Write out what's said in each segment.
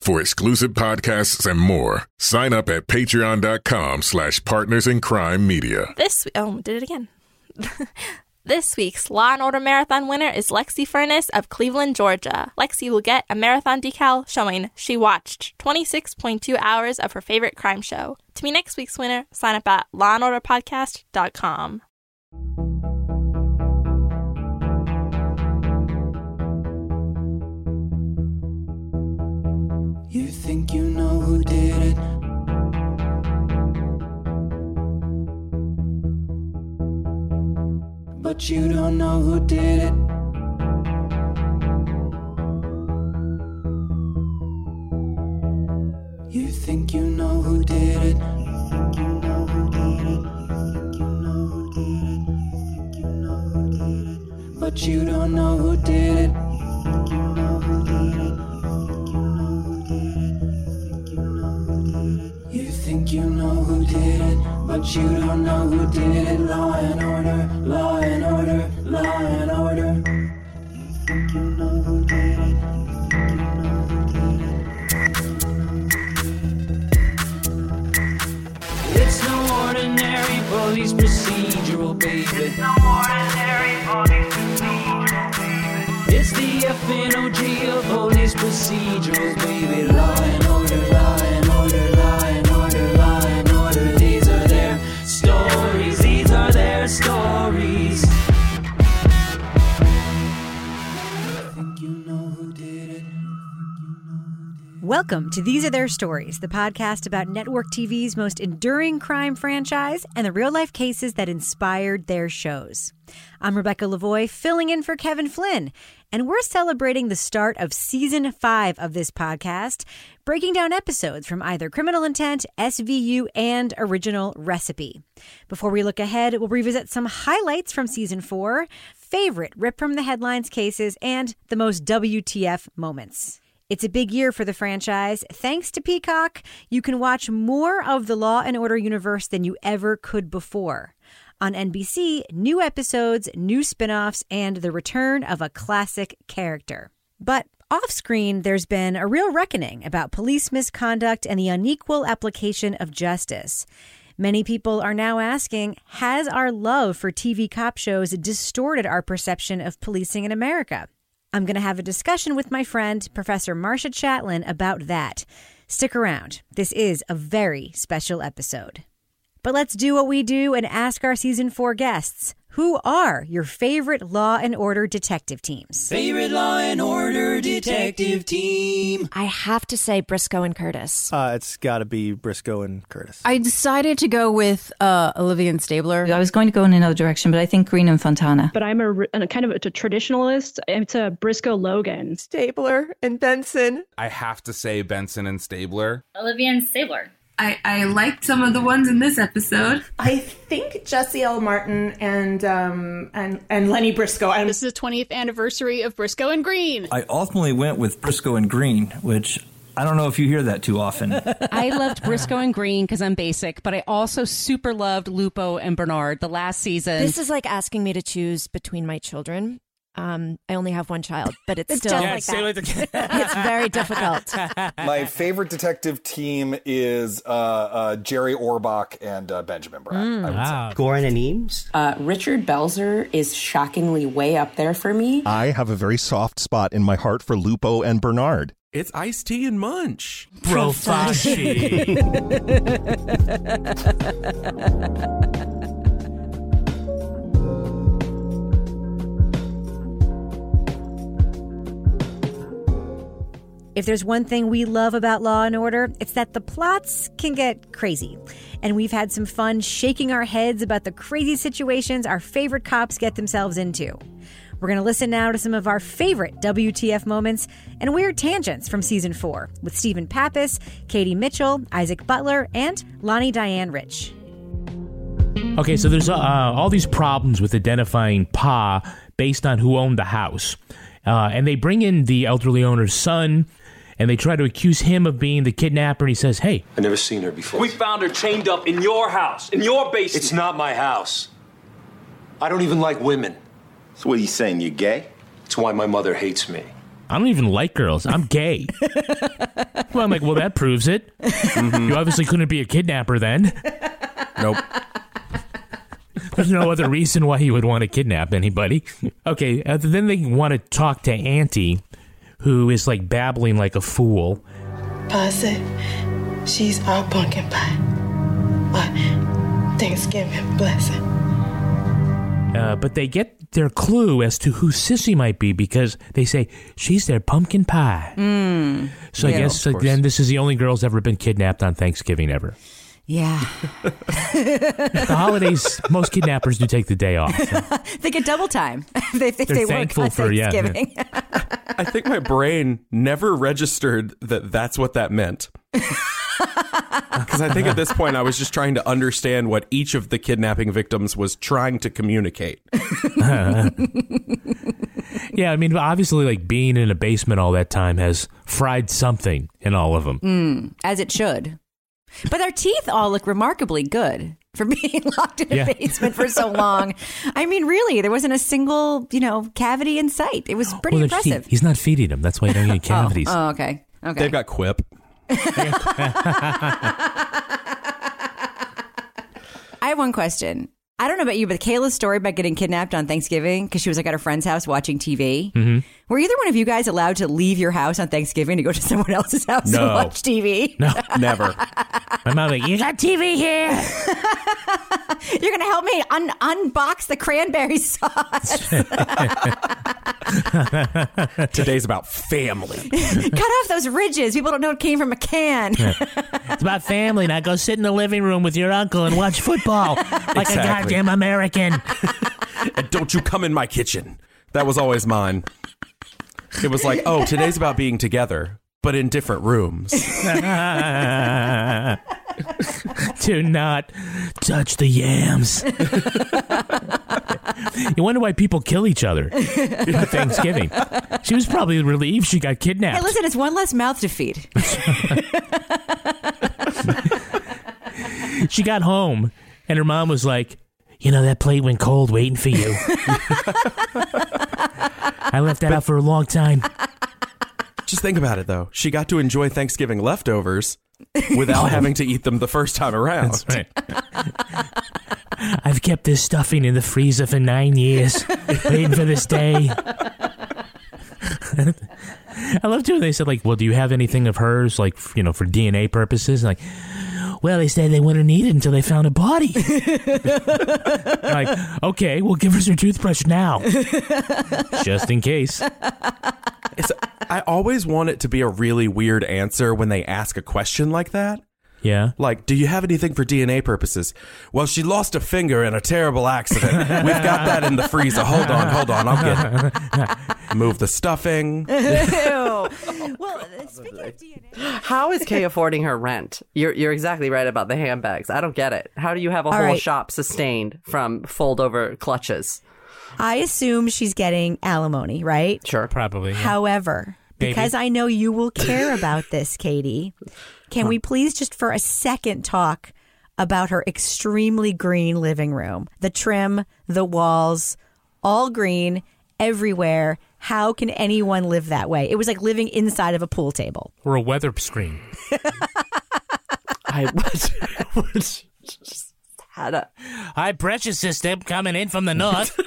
For exclusive podcasts and more, sign up at patreon.com slash partners in crime media. This oh, did it again. this week's Law and Order Marathon winner is Lexi Furness of Cleveland, Georgia. Lexi will get a marathon decal showing she watched 26.2 hours of her favorite crime show. To be next week's winner, sign up at lawandorderpodcast.com. You think you know who did it? But you don't know who did it. You think you know who did it? But you don't know who did it. Think you know who did it, but you don't know who did it. Law and order, law and order, law and order. You think you know who did it. It's no ordinary police procedural, baby. It's no ordinary police procedural, baby. It's the FNOG of police procedurals, baby. Law and order, Welcome to These Are Their Stories, the podcast about network TV's most enduring crime franchise and the real life cases that inspired their shows. I'm Rebecca Lavoie, filling in for Kevin Flynn, and we're celebrating the start of season five of this podcast, breaking down episodes from either Criminal Intent, SVU, and Original Recipe. Before we look ahead, we'll revisit some highlights from season four, favorite rip from the headlines cases, and the most WTF moments. It's a big year for the franchise. Thanks to Peacock, you can watch more of the Law and Order universe than you ever could before. On NBC, new episodes, new spin offs, and the return of a classic character. But off screen, there's been a real reckoning about police misconduct and the unequal application of justice. Many people are now asking Has our love for TV cop shows distorted our perception of policing in America? I'm going to have a discussion with my friend, Professor Marcia Chatelain, about that. Stick around. This is a very special episode. But let's do what we do and ask our season four guests who are your favorite law and order detective teams? Favorite Law and Order detective team. I have to say Briscoe and Curtis. Uh, it's got to be Briscoe and Curtis. I decided to go with uh, Olivia and Stabler. I was going to go in another direction, but I think Green and Fontana. But I'm a, a kind of a, traditionalist. It's a Briscoe Logan. Stabler and Benson. I have to say Benson and Stabler. Olivia and Stabler. I, I liked some of the ones in this episode. I think Jesse L. Martin and um and and Lenny Briscoe. I'm, this is the 20th anniversary of Briscoe and Green. I ultimately went with Briscoe and Green, which I don't know if you hear that too often. I loved Briscoe and Green because I'm basic, but I also super loved Lupo and Bernard the last season. This is like asking me to choose between my children. Um, I only have one child, but it's, It's still just like like that. that. it's very difficult. My favorite detective team is uh, uh, Jerry Orbach and uh, Benjamin Bratt. Mm. I would say. Goran and Eames. Uh, Richard Belzer is shockingly way up there for me. I have a very soft spot in my heart for Lupo and Bernard. It's Ice T and munch. Profashi. If there's one thing we love about Law and Order, it's that the plots can get crazy. And we've had some fun shaking our heads about the crazy situations our favorite cops get themselves into. We're going to listen now to some of our favorite WTF moments and weird tangents from season four with Stephen Pappas, Katie Mitchell, Isaac Butler, and Lonnie Diane Rich. Okay, so there's uh, all these problems with identifying Pa based on who owned the house. Uh, and they bring in the elderly owner's son, and they try to accuse him of being the kidnapper. And he says, "Hey, I never seen her before. We found her chained up in your house, in your basement. It's not my house. I don't even like women. So what are you saying? You're gay? It's why my mother hates me. I don't even like girls. I'm gay." well, I'm like, "Well, that proves it. You obviously couldn't be a kidnapper then." Nope. There's no other reason why you would want to kidnap anybody. Okay, uh, then they want to talk to Auntie, who is like babbling like a fool. Pa said she's our pumpkin pie. Our Thanksgiving blessing. Uh, but they get their clue as to who Sissy might be because they say she's their pumpkin pie. Mm. So I guess Of uh, then this is the only girl's ever been kidnapped on Thanksgiving ever. Yeah. The holidays, most kidnappers do take the day off. they get double time if they, if They're they work thankful on for- yeah. Thanksgiving. I think my brain never registered that that's what that meant. Because I think at this point I was just trying to understand what each of the kidnapping victims was trying to communicate. yeah, I mean, obviously, like being in a basement all that time has fried something in all of them. Mm, as it should. But our teeth all look remarkably good for being locked in a Yeah. basement for so long. I mean, really, there wasn't a single, you know, cavity in sight. It was pretty Well, he- impressive. he's not feeding them. That's why you don't get cavities. Oh, oh, okay. Okay. They've got quip. I have one question. I don't know about you, but Kayla's story about getting kidnapped on Thanksgiving because she was like at her friend's house watching TV. Mhm. Were either one of you guys allowed to leave your house on Thanksgiving to go to someone else's house No. and watch TV? No, never. My mom like, you got TV here. You're gonna help me un- unbox the cranberry sauce. Today's about family. Cut off those ridges. People don't know it came from a can. It's about family. Now go sit in the living room with your uncle and watch football like a goddamn American. and don't you come in my kitchen. That was always mine. It was like, oh, today's about being together, but in different rooms. Do not touch the yams. you wonder why people kill each other on Thanksgiving. She was probably relieved she got kidnapped. Hey, listen, it's one less mouth to feed. she got home and her mom was like, You know, that plate went cold waiting for you. I left that out for a long time. Just think about it, though. She got to enjoy Thanksgiving leftovers without having to eat them the first time around. That's right. I've kept this stuffing in the freezer for nine years, waiting for this day. I love too. They said like, "Well, do you have anything of hers, like you know, for DNA purposes?" Like, well, they said they wouldn't need it until they found a body. like, okay, we'll give us your toothbrush now, just in case. It's, I always want it to be a really weird answer when they ask a question like that. Yeah. Like, do you have anything for DNA purposes? Well, she lost a finger in a terrible accident. We've got that in the freezer. Hold on, hold on. I'll get it. Move the stuffing. Ew. well, uh, speaking of DNA. How is Kay affording her rent? You're you're exactly right about the handbags. I don't get it. How do you have a All whole right. shop sustained from fold over clutches? I assume she's getting alimony, right? Sure. Probably. However, Maybe. because I know you will care about this, Katie, can we please just for a second talk about her extremely green living room? The trim, the walls, all green everywhere. How can anyone live that way? It was like living inside of a pool table. Or a weather screen. I was had a High pressure system coming in from the north.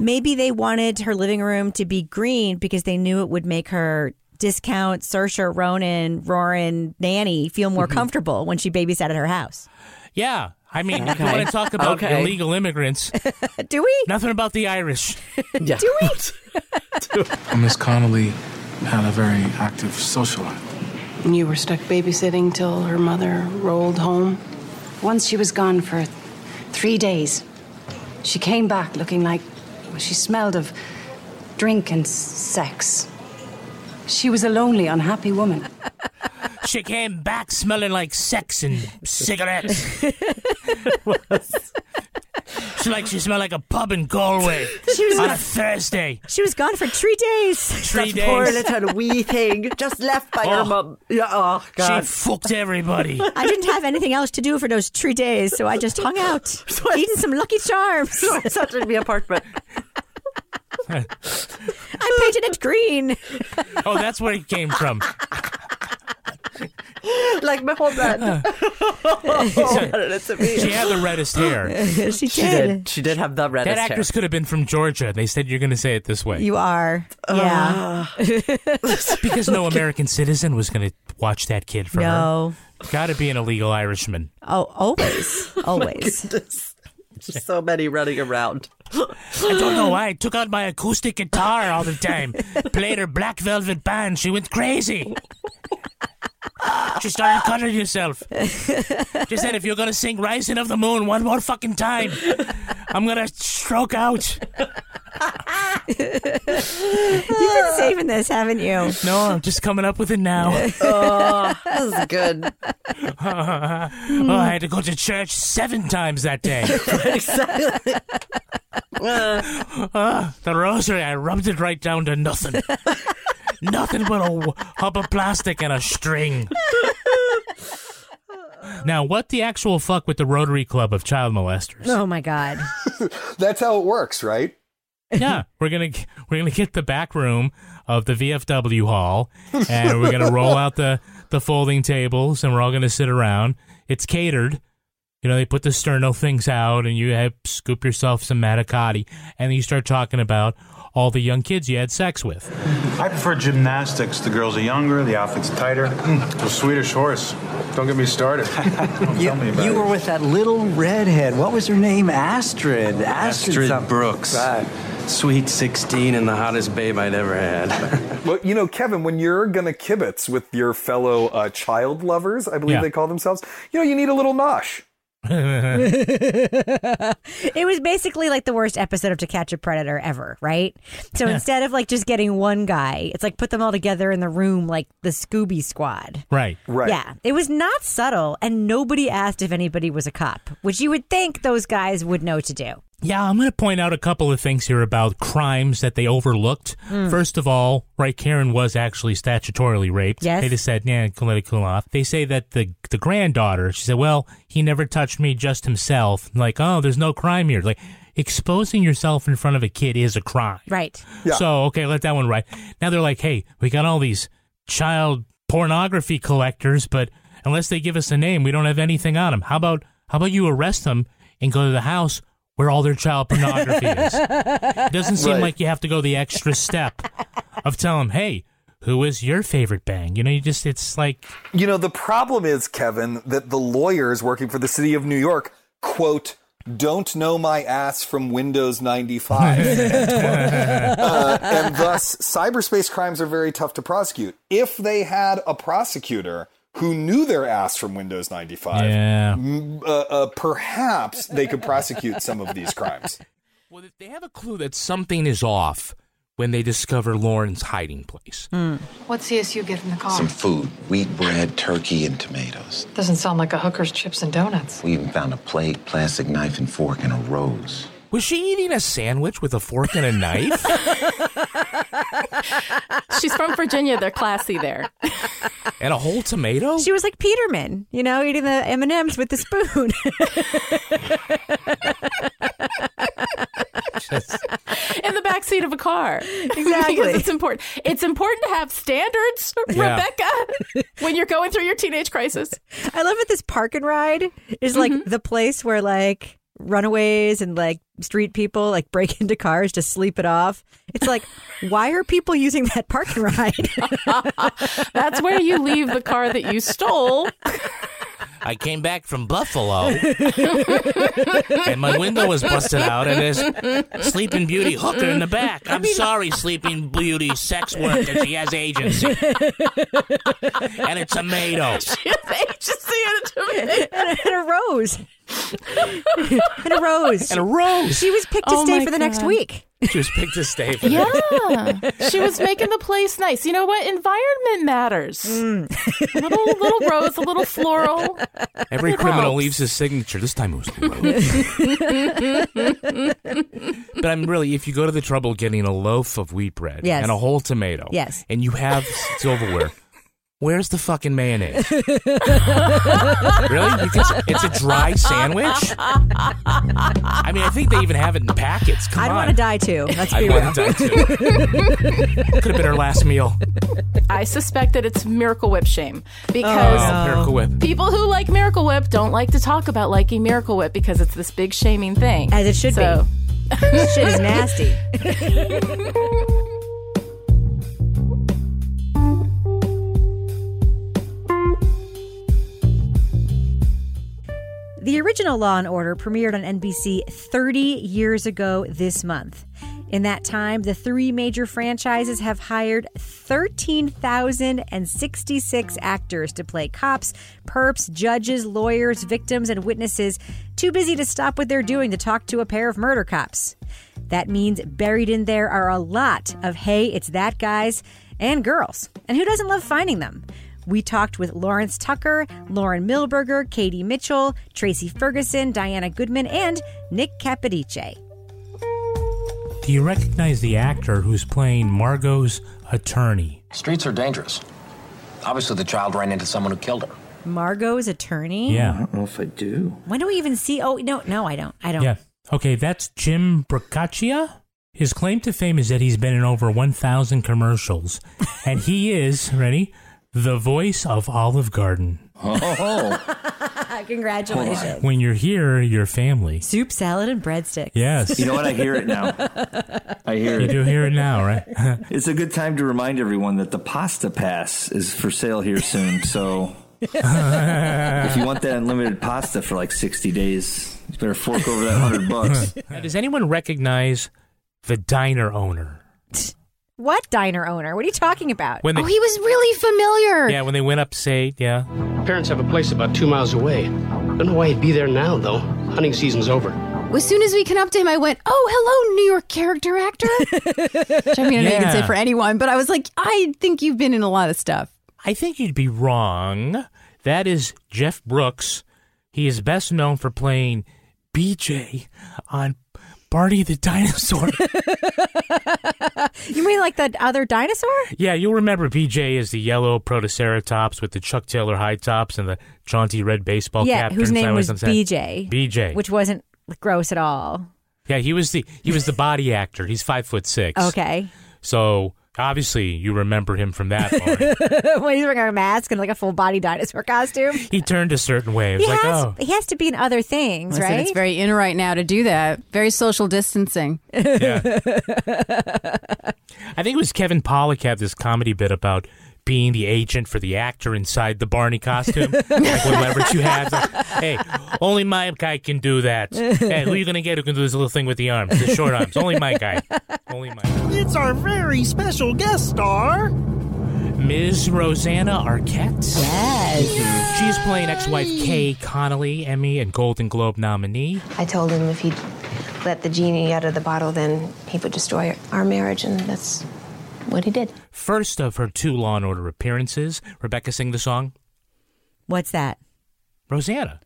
Maybe they wanted her living room to be green because they knew it would make her discount Saoirse Ronan, Roran, nanny feel more mm-hmm. comfortable when she babysat at her house. Yeah. I mean, if you Okay. want to talk about Okay. illegal immigrants, Do we? nothing about the Irish. Yeah. Do we? Miss Connolly had a very active social life. And you were stuck babysitting till her mother rolled home? Once she was gone for three days. She came back looking like well, she smelled of drink and sex. She was a lonely, unhappy woman. She came back smelling like sex and cigarettes. she like she smelled like a pub in Galway She was on a Thursday. She was gone for three days. Three That poor little wee thing, just left by Oh. her mum. Yeah, oh She fucked everybody. I didn't have anything else to do for those three days, so I just hung out, eating some Lucky Charms. Such in the apartment. I painted it green. Oh, that's where it came from. like my whole bed. oh, it's amazing. She had the reddest hair. she She did. She did have the reddest That actress hair. could have been from Georgia. They said you're going to say it this way. You are. Yeah. because no American citizen was going to watch that kid for No. her. Got to be an illegal Irishman. Oh, always. Always. Goodness. Just so many running around. I don't know why. I took out my acoustic guitar all the time. Played her Black Velvet Band. She went crazy. She started cutting herself. She said, if you're going to sing Rising of the Moon one more fucking time, I'm going to stroke out. You've been saving this, haven't you? No, I'm just coming up with it now. Oh, this is good. oh, I had to go to church seven times that day. exactly. Ah, the rosary, I rubbed it right down to nothing. nothing but a hub of plastic and a string. Now, what the actual fuck with the Rotary Club of child molesters? Oh my God. That's how it works, right? Yeah, we're gonna we're gonna get the back room of the VFW hall, and we're gonna roll out the the folding tables, and we're all gonna sit around. It's catered. You know, they put the sterno things out, and you have scoop yourself some manicotti, and you start talking about all the young kids you had sex with. I prefer gymnastics. The girls are younger, the outfit's tighter. Mm, those Swedish horse. Don't get me started. Don't You, tell me about you it. were with that little redhead. What was her name? Astrid. Astrid, Astrid something. Brooks. Right. Sweet 16 and the hottest babe I'd ever had. Well, you know, Kevin, when you're gonna kibitz with your fellow uh, child lovers, I believe Yeah. they call themselves, you know, you need a little nosh. it was basically like the worst episode of To Catch a Predator ever, right? So instead of like just getting one guy, it's like put them all together in the room like the Scooby Squad. Right. Right. Yeah, it was not subtle, and nobody asked if anybody was a cop, which you would think those guys would know to do. Yeah, I'm going to point out a couple of things here about crimes that they overlooked. Mm. First of all, right, Karen was actually statutorily raped. Yes. They just said, yeah, let it cool off. They say that the the granddaughter, she said, well, he never touched me, just himself. Like, oh, there's no crime here. Like, exposing yourself in front of a kid is a crime. Right. Yeah. So, okay, let that one ride. Now they're like, hey, we got all these child pornography collectors, but unless they give us a name, we don't have anything on them. How about how about you arrest them and go to the house where all their child pornography is? It doesn't seem Right. like you have to go the extra step of telling them, hey, who is your favorite bang? You know, you just it's like You know, the problem is, Kevin, that the lawyers working for the city of New York, quote, don't know my ass from Windows 95. uh, and thus, cyberspace crimes are very tough to prosecute. If they had a prosecutor who knew their ass from Windows 95, Yeah. uh, uh, perhaps they could prosecute some of these crimes. Well, if they have a clue that something is off when they discover Lauren's hiding place. What CSU get in the car? Some food wheat bread, turkey, and tomatoes. Doesn't sound like a hooker's chips and donuts. We even found a plate, plastic knife and fork, and a rose. Was she eating a sandwich with a fork and a knife? She's from Virginia. They're classy there. and a whole tomato? She was like Peterman, you know, eating the M and M's with the spoon. in the back seat of a car. Exactly. because it's important. It's important to have standards, Yeah. Rebecca, when you're going through your teenage crisis. I love that this park and ride is like mm-hmm. the place where like runaways and like street people like break into cars to sleep it off. It's like, why are people using that park and ride? That's where you leave the car that you stole. I came back from Buffalo, and my window was busted out, and there's Sleeping Beauty hooker in the back. I'm sorry, Sleeping Beauty sex worker. She has agency, and a tomato. She has agency and a tomato. and, and a rose. and a rose. And a rose. She was picked to Oh stay for the next week. She was picked to stay for Yeah, she was making the place nice. You know what? Environment matters. Mm. little little rose, a little floral. Every It criminal helps. leaves his signature. This time it was the rose. but I'm really, if you go to the trouble of getting a loaf of wheat bread Yes. and a whole tomato, Yes. and you have silverware, where's the fucking mayonnaise? really? You it's a dry sandwich? I mean, I think they even have it in packets. Come I'd on. want to die too. Let's I'd be want to die too. Could have been her last meal. I suspect that it's Miracle Whip shame because Oh, Miracle Whip. people who like Miracle Whip don't like to talk about liking Miracle Whip because it's this big shaming thing. As it should so, be. Shit is nasty. The original Law and Order premiered on NBC 30 years ago this month. In that time, the three major franchises have hired 13,066 actors to play cops, perps, judges, lawyers, victims, and witnesses too busy to stop what they're doing to talk to a pair of murder cops. That means buried in there are a lot of hey, it's that guys and girls. And who doesn't love finding them? We talked with Lawrence Tucker, Lauren Milberger, Katie Mitchell, Tracy Ferguson, Diana Goodman, and Nick Capodice. Do you recognize the actor who's playing Margot's attorney? Streets are dangerous. Obviously, the child ran into someone who killed her. Margot's attorney? Yeah. I don't know if I do. When do we even see? Oh, no, no, I don't. I don't. Yeah. Okay, that's Jim Brancaccia. His claim to fame is that he's been in over 1,000 commercials, and he is, ready, the voice of Olive Garden. Oh. Congratulations. When you're here, your family. Soup, salad, and breadsticks. Yes. You know what? I hear it now. I hear You it. You do hear it now, right? It's a good time to remind everyone that the Pasta Pass is for sale here soon. So if you want that unlimited pasta for like 60 days, you better fork over that 100 bucks. Now, does anyone recognize the diner owner? What diner owner? What are you talking about? When they- oh, he was really familiar. Yeah, when they went up, say, yeah. Parents have a place about two miles away. I don't know why he'd be there now, though. Hunting season's over. As soon as we came up to him, I went, "Oh, hello, New York character actor." Which I mean, I can say for anyone, but I was like, I think you've been in a lot of stuff. I think you'd be wrong. That is Jeff Brooks. He is best known for playing BJ on Barney the Dinosaur. You mean like the other dinosaur? yeah, you'll remember BJ is the yellow Protoceratops with the Chuck Taylor high tops and the jaunty red baseball yeah, cap. whose name was. BJ. BJ. Which wasn't gross at all. yeah, he was the he was the body actor. He's five foot six. Okay. So obviously you remember him from that. Lauren. when he's wearing a mask and like a full body dinosaur costume. he turned a certain way. It He like, has, oh, he has to be in other things, Listen, right? It's very in right now to do that. Very social distancing. Yeah. I think it was Kevin Pollak had this comedy bit about being the agent for the actor inside the Barney costume. like what leverage you have. Like, hey, only my guy can do that. Hey, who are you going to get who can do this little thing with the arms, the short arms? Only my guy. Only my guy. It's our very special guest star. Ms. Rosanna Arquette. Yes. She's playing ex-wife Kay Connolly, Emmy and Golden Globe nominee. I told him if he'd let the genie out of the bottle, then he would destroy our marriage, and that's what he did. First of her two Law and Order appearances. Rebecca sing the song. What's that? Rosanna.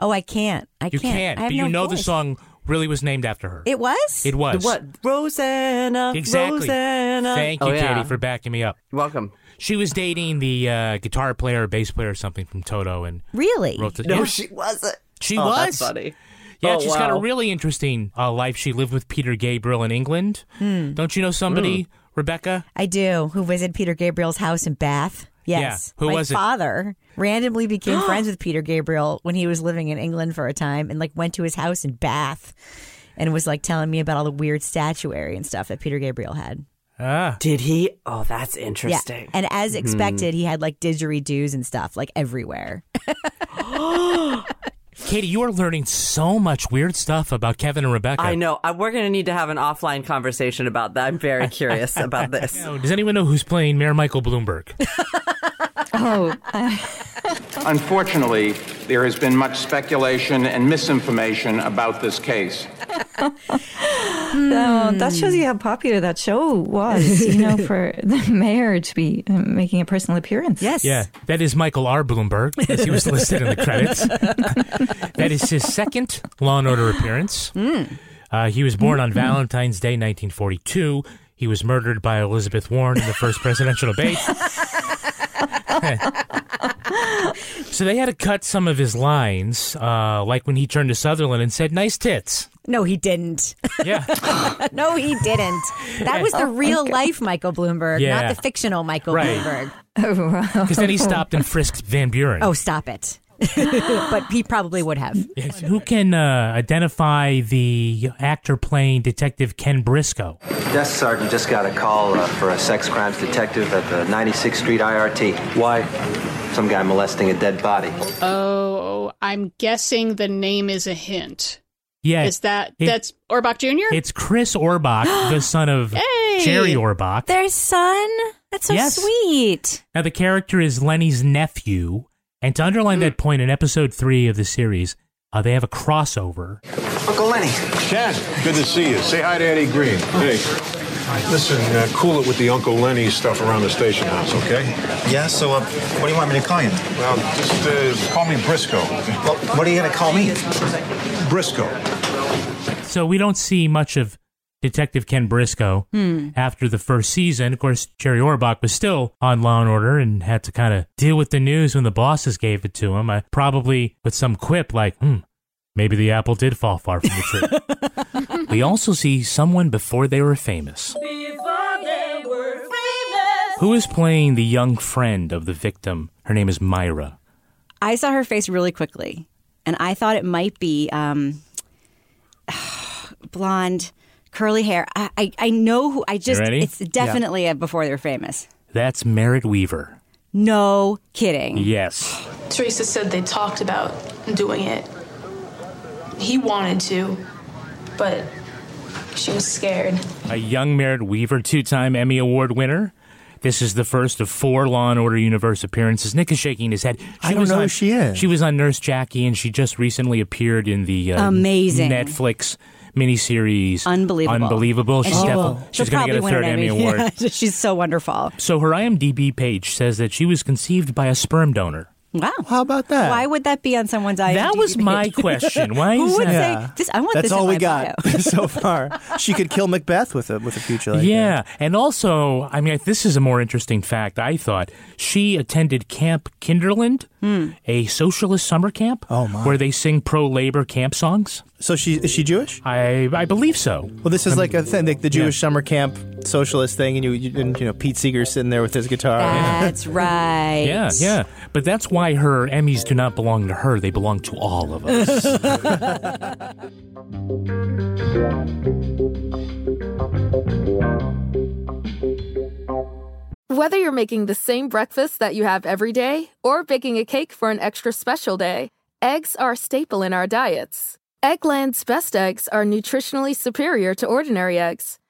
Oh, I can't. I You can't. can't, I have but you no know the song really was named after her. It was? It was. What? Rosanna. Exactly. Rosanna. Thank you, Oh, yeah. Katie, for backing me up. You're Welcome. She was dating the uh, guitar player or bass player or something from Toto, and Really? wrote the. No, yeah. she wasn't. She oh, was. That's funny. Yeah, Oh, she's got a really interesting uh, life. She lived with Peter Gabriel in England. Hmm. Don't you know somebody, Hmm. Rebecca? I do. Who visited Peter Gabriel's house in Bath? Yes. Yeah. Who My was it? father randomly became friends with Peter Gabriel when he was living in England for a time and like went to his house in Bath and was like telling me about all the weird statuary and stuff that Peter Gabriel had. Ah. Did he? Oh, that's Yeah. interesting. And as Mhm. expected, he had like didgeridoos and stuff like everywhere. Katie, you are learning so much weird stuff about Kevin and Rebecca. I know. I, we're going to need to have an offline conversation about that. I'm very curious about this. Does anyone know who's playing Mayor Michael Bloomberg? Oh, Unfortunately, there has been much speculation and misinformation about this case. So that shows you how popular that show was, you know, for the mayor to be uh, making a personal appearance. Yes. Yeah, that is Michael R. Bloomberg, as he was listed in the credits. that is his second Law and Order appearance. Uh, he was born on Valentine's Day, 1942. He was murdered by Elizabeth Warren in the first presidential debate. so they had to cut some of his lines, uh, like when he turned to Sutherland and said, "Nice tits." No, he didn't. Yeah. no, he didn't. That was the real life Michael Bloomberg, Yeah. not the fictional Michael Right. Bloomberg. Because then he stopped and frisked Van Buren. Oh, stop it. but he probably would have. Yes, Who can uh, identify the actor playing Detective Ken Briscoe? Desk sergeant just got a call uh, for a sex crimes detective at the 96th Street IRT. Why? Some guy molesting a dead body. Oh, I'm guessing the name is a hint. Yeah, Is that it- that's Orbach Jr.? It's Chris Orbach, the son of Hey! Jerry Orbach. Their son? That's so Yes. sweet. Now, the character is Lenny's nephew. And to underline that point, in episode three of the series, uh, they have a crossover. Uncle Lenny. Ken, good to see you. Say hi to Eddie Green. Hey. Listen, uh, cool it with the Uncle Lenny stuff around the station house, okay? Yeah, so uh, what do you want me to call you? Well, just uh, call me Briscoe. Well, what are you going to call me? Briscoe. So we don't see much of Detective Ken Briscoe Hmm. after the first season. Of course, Jerry Orbach was still on Law and Order and had to kind of deal with the news when the bosses gave it to him. Uh, probably with some quip like, hmm, maybe the apple did fall far from the tree. we also see someone before they were famous. Who is playing the young friend of the victim? Her name is Myra. I saw her face really quickly, and I thought it might be um, blonde, curly hair. I, I, I know who. I just. ready? It's definitely a before they were famous. That's Merritt Wever. No kidding. Yes. Teresa said they talked about doing it. He wanted to, but she was scared. a young Merritt Wever, two-time Emmy Award winner. This is the first of four Law and Order Universe appearances. Nick is shaking his head. I don't know on, who she is. She was on Nurse Jackie, and she just recently appeared in the uh, Amazing. Netflix miniseries. Unbelievable. Unbelievable. She's, defi- she's going to get a third Emmy award. Yeah, she's so wonderful. So her IMDb page says that she was conceived by a sperm donor. Wow. How about that? Why would that be on someone's IMDb? That was my question. Why Who would that? say this? I want That's this all in we my got bio. so far. She could kill Macbeth with a with a future like yeah, and also, I mean, this is a more interesting fact. I thought she attended Camp Kinderland, hmm. a socialist summer camp, Oh, my. where they sing pro-labor camp songs. So she is she Jewish? I I believe so. Well, this is um, like a thing, like the Yeah. Jewish summer camp socialist thing, and you, you and you know Pete Seeger's sitting there with his guitar. That's right. Yeah, yeah, but that's why her Emmys do not belong to her; they belong to all of us. Whether you're making the same breakfast that you have every day or baking a cake for an extra special day, eggs are a staple in our diets. Eggland's best eggs are nutritionally superior to ordinary eggs,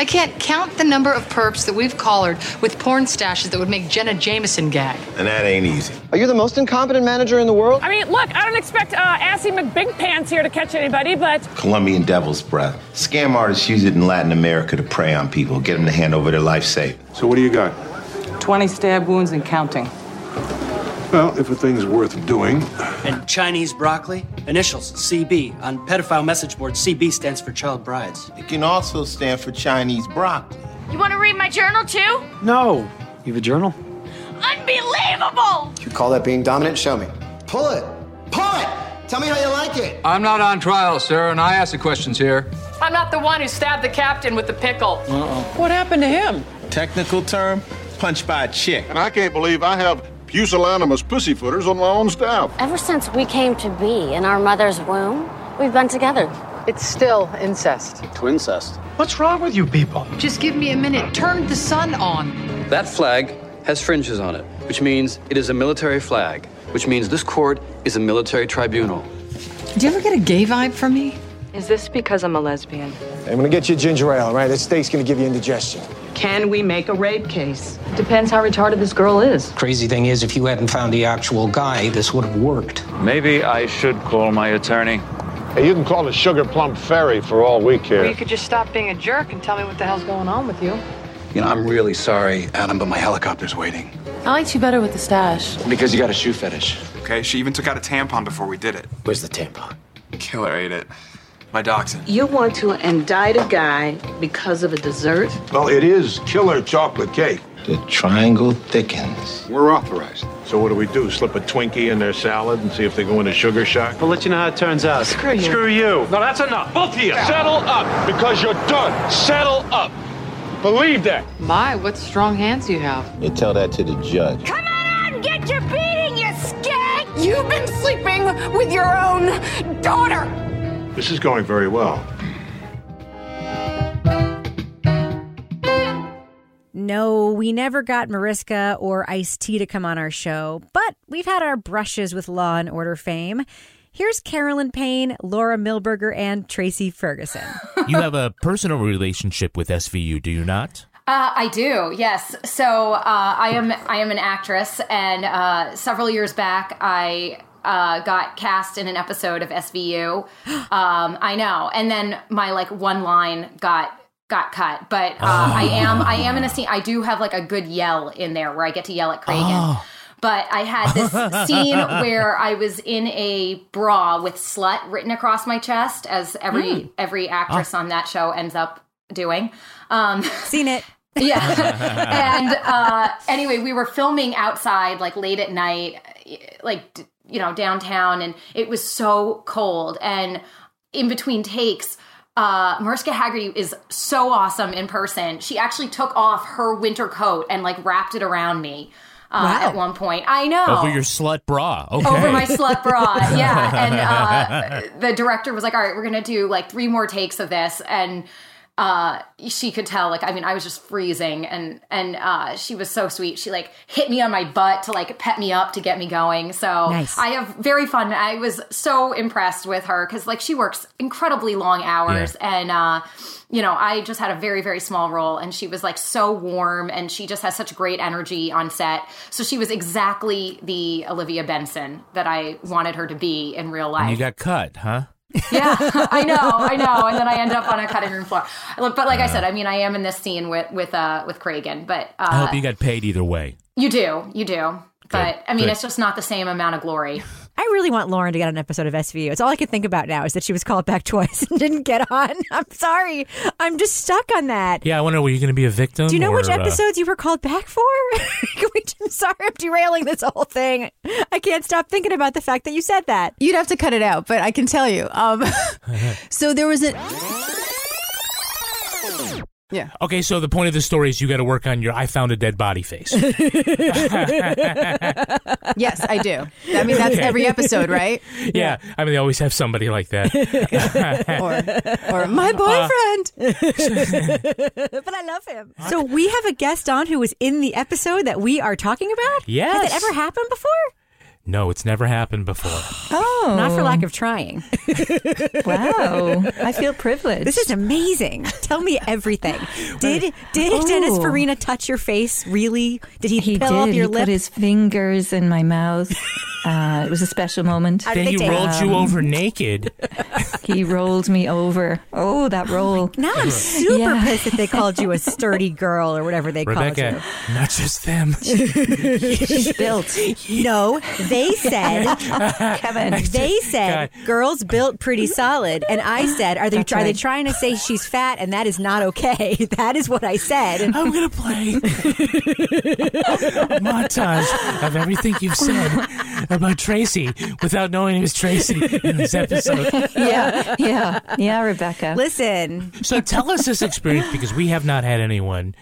I can't count the number of perps that we've collared with porn stashes that would make Jenna Jameson gag. And that ain't easy. Are you the most incompetent manager in the world? I mean, look, I don't expect uh, Assy McBig Pants here to catch anybody, but Colombian devil's breath. Scam artists use it in Latin America to prey on people, get them to hand over their life savings. So what do you got? 20 stab wounds and counting. Well, if a thing's worth doing, And Chinese broccoli? Initials CB. On pedophile message board, CB stands for child brides. It can also stand for Chinese broccoli. You want to read my journal too? No. You have a journal? Unbelievable! You call that being dominant? Show me. Pull it. Pull it. Tell me how you like it. I'm not on trial, sir, and I ask the questions here. I'm not the one who stabbed the captain with the pickle. Uh-oh. What happened to him? Technical term, punched by a chick. and I can't believe I have pusillanimous pussyfooters on my own staff. Ever since we came to be in our mother's womb, we've been together. It's still incest. Twincest. What's wrong with you people? Just give me a minute. Turn the sun on. That flag has fringes on it, which means it is a military flag, which means this court is a military tribunal. Do you ever get a gay vibe from me? Is this because I'm a lesbian? I'm gonna get you a ginger ale, all right? That steak's gonna give you indigestion. Can we make a rape case? Depends how retarded this girl is. Crazy thing is, if you hadn't found the actual guy, this would have worked. Maybe I should call my attorney. Hey, you can call the Sugar Plum Fairy for all we care. Or you could just stop being a jerk and tell me what the hell's going on with you. You know, I'm really sorry, Adam, but my helicopter's waiting. I liked you better with the stash. Because you got a shoe fetish. Okay, she even took out a tampon before we did it. Where's the tampon? Killer ate it. My dachshund. You want to indict a guy because of a dessert? Well, it is killer chocolate cake. The triangle thickens. We're authorized. So what do we do? Slip a Twinkie in their salad and see if they go into sugar shock? We'll let you know how it turns out. Screw you. Screw you. No, that's enough. Both of you. Settle up because you're done. Settle up. Believe that. My, what strong hands you have. You tell that to the judge. Come on out, get your beating, you skank! You've been sleeping with your own daughter! This is going very well. No, we never got Mariska or Ice T to come on our show, but we've had our brushes with Law and Order fame. Here's Carolyn Payne, Laura Milberger, and Tracy Ferguson. you have a personal relationship with SVU, do you not? Uh, I do, yes. So uh, I am I am an actress, and uh, several years back, I uh, got cast in an episode of SVU. Um, I know, and then my like one line got got cut, but uh, I am I am in a scene. I do have like a good yell in there where I get to yell at Cragen. Oh. But I had this scene where I was in a bra with "slut" written across my chest, as every every actress on that show ends up doing. Um, Seen it. yeah. and uh, anyway, we were filming outside, like late at night, like d- you know downtown, and it was so cold. And in between takes, uh, Mariska Hargitay is so awesome in person. She actually took off her winter coat and like wrapped it around me. Uh, Wow. At one point, I know Over your slut bra. Okay. over my slut bra. Yeah. And uh, the director was like, all right, we're going to do like three more takes of this. And uh, she could tell, like, I mean, I was just freezing and, and, uh, she was so sweet. She like hit me on my butt to like pet me up to get me going. So Nice. I have very fun. I was so impressed with her because like she works incredibly long hours and, uh, you know, I just had a very, very small role and she was like so warm and she just has such great energy on set. So she was exactly the Olivia Benson that I wanted her to be in real And you got cut, huh? Yeah, I know, I know. And then I end up on a cutting room floor. But like I said, I mean, I am in this scene with, with, uh, with Cragen, but, uh, I hope you got paid either way. you do, you do. But I mean, Good. it's just not the same amount of glory. I really want Lauren to get on an episode of SVU. It's all I can think about now is that she was called back twice and didn't get on. I'm sorry. I'm just stuck on that. Yeah, I wonder, were you going to be a victim? Do you know or, which uh, episodes you were called back for? We, I'm sorry, I'm derailing this whole thing. I can't stop thinking about the fact that you said that. You'd have to cut it out, but I can tell you. Um, so there was a. Yeah. Okay, so the point of the story is you got to work on your I found a dead body face. Yes, I do. I mean, that's Okay. every episode, right? yeah, I mean, they always have somebody like that. Or my uh, boyfriend. but I love him. So we have a guest on who was in the episode that we are talking about? Yes. Has it ever happened before? No, it's never happened before. Oh. Not for lack of trying. Wow. I feel privileged. This is amazing. Tell me everything. Did did Oh. Dennis Farina touch your face? Really? Did he, He pill did. up your he lip? put his fingers in my mouth. Uh, it was a special moment. How then he rolled you over naked. He rolled me over. Oh, that roll. now I'm super Yeah. pissed that they called you a sturdy girl or whatever they Rebecca, called you. not just them. She's built. No, they said Kevin. they said girls built pretty solid, and I said, are they That's are they trying to say she's fat? And that is not okay. That is what I said. And I'm gonna play a montage of everything you've said about Tracy without knowing it was Tracy in this episode. Yeah, yeah, yeah, Rebecca. listen, So tell us this experience because we have not had anyone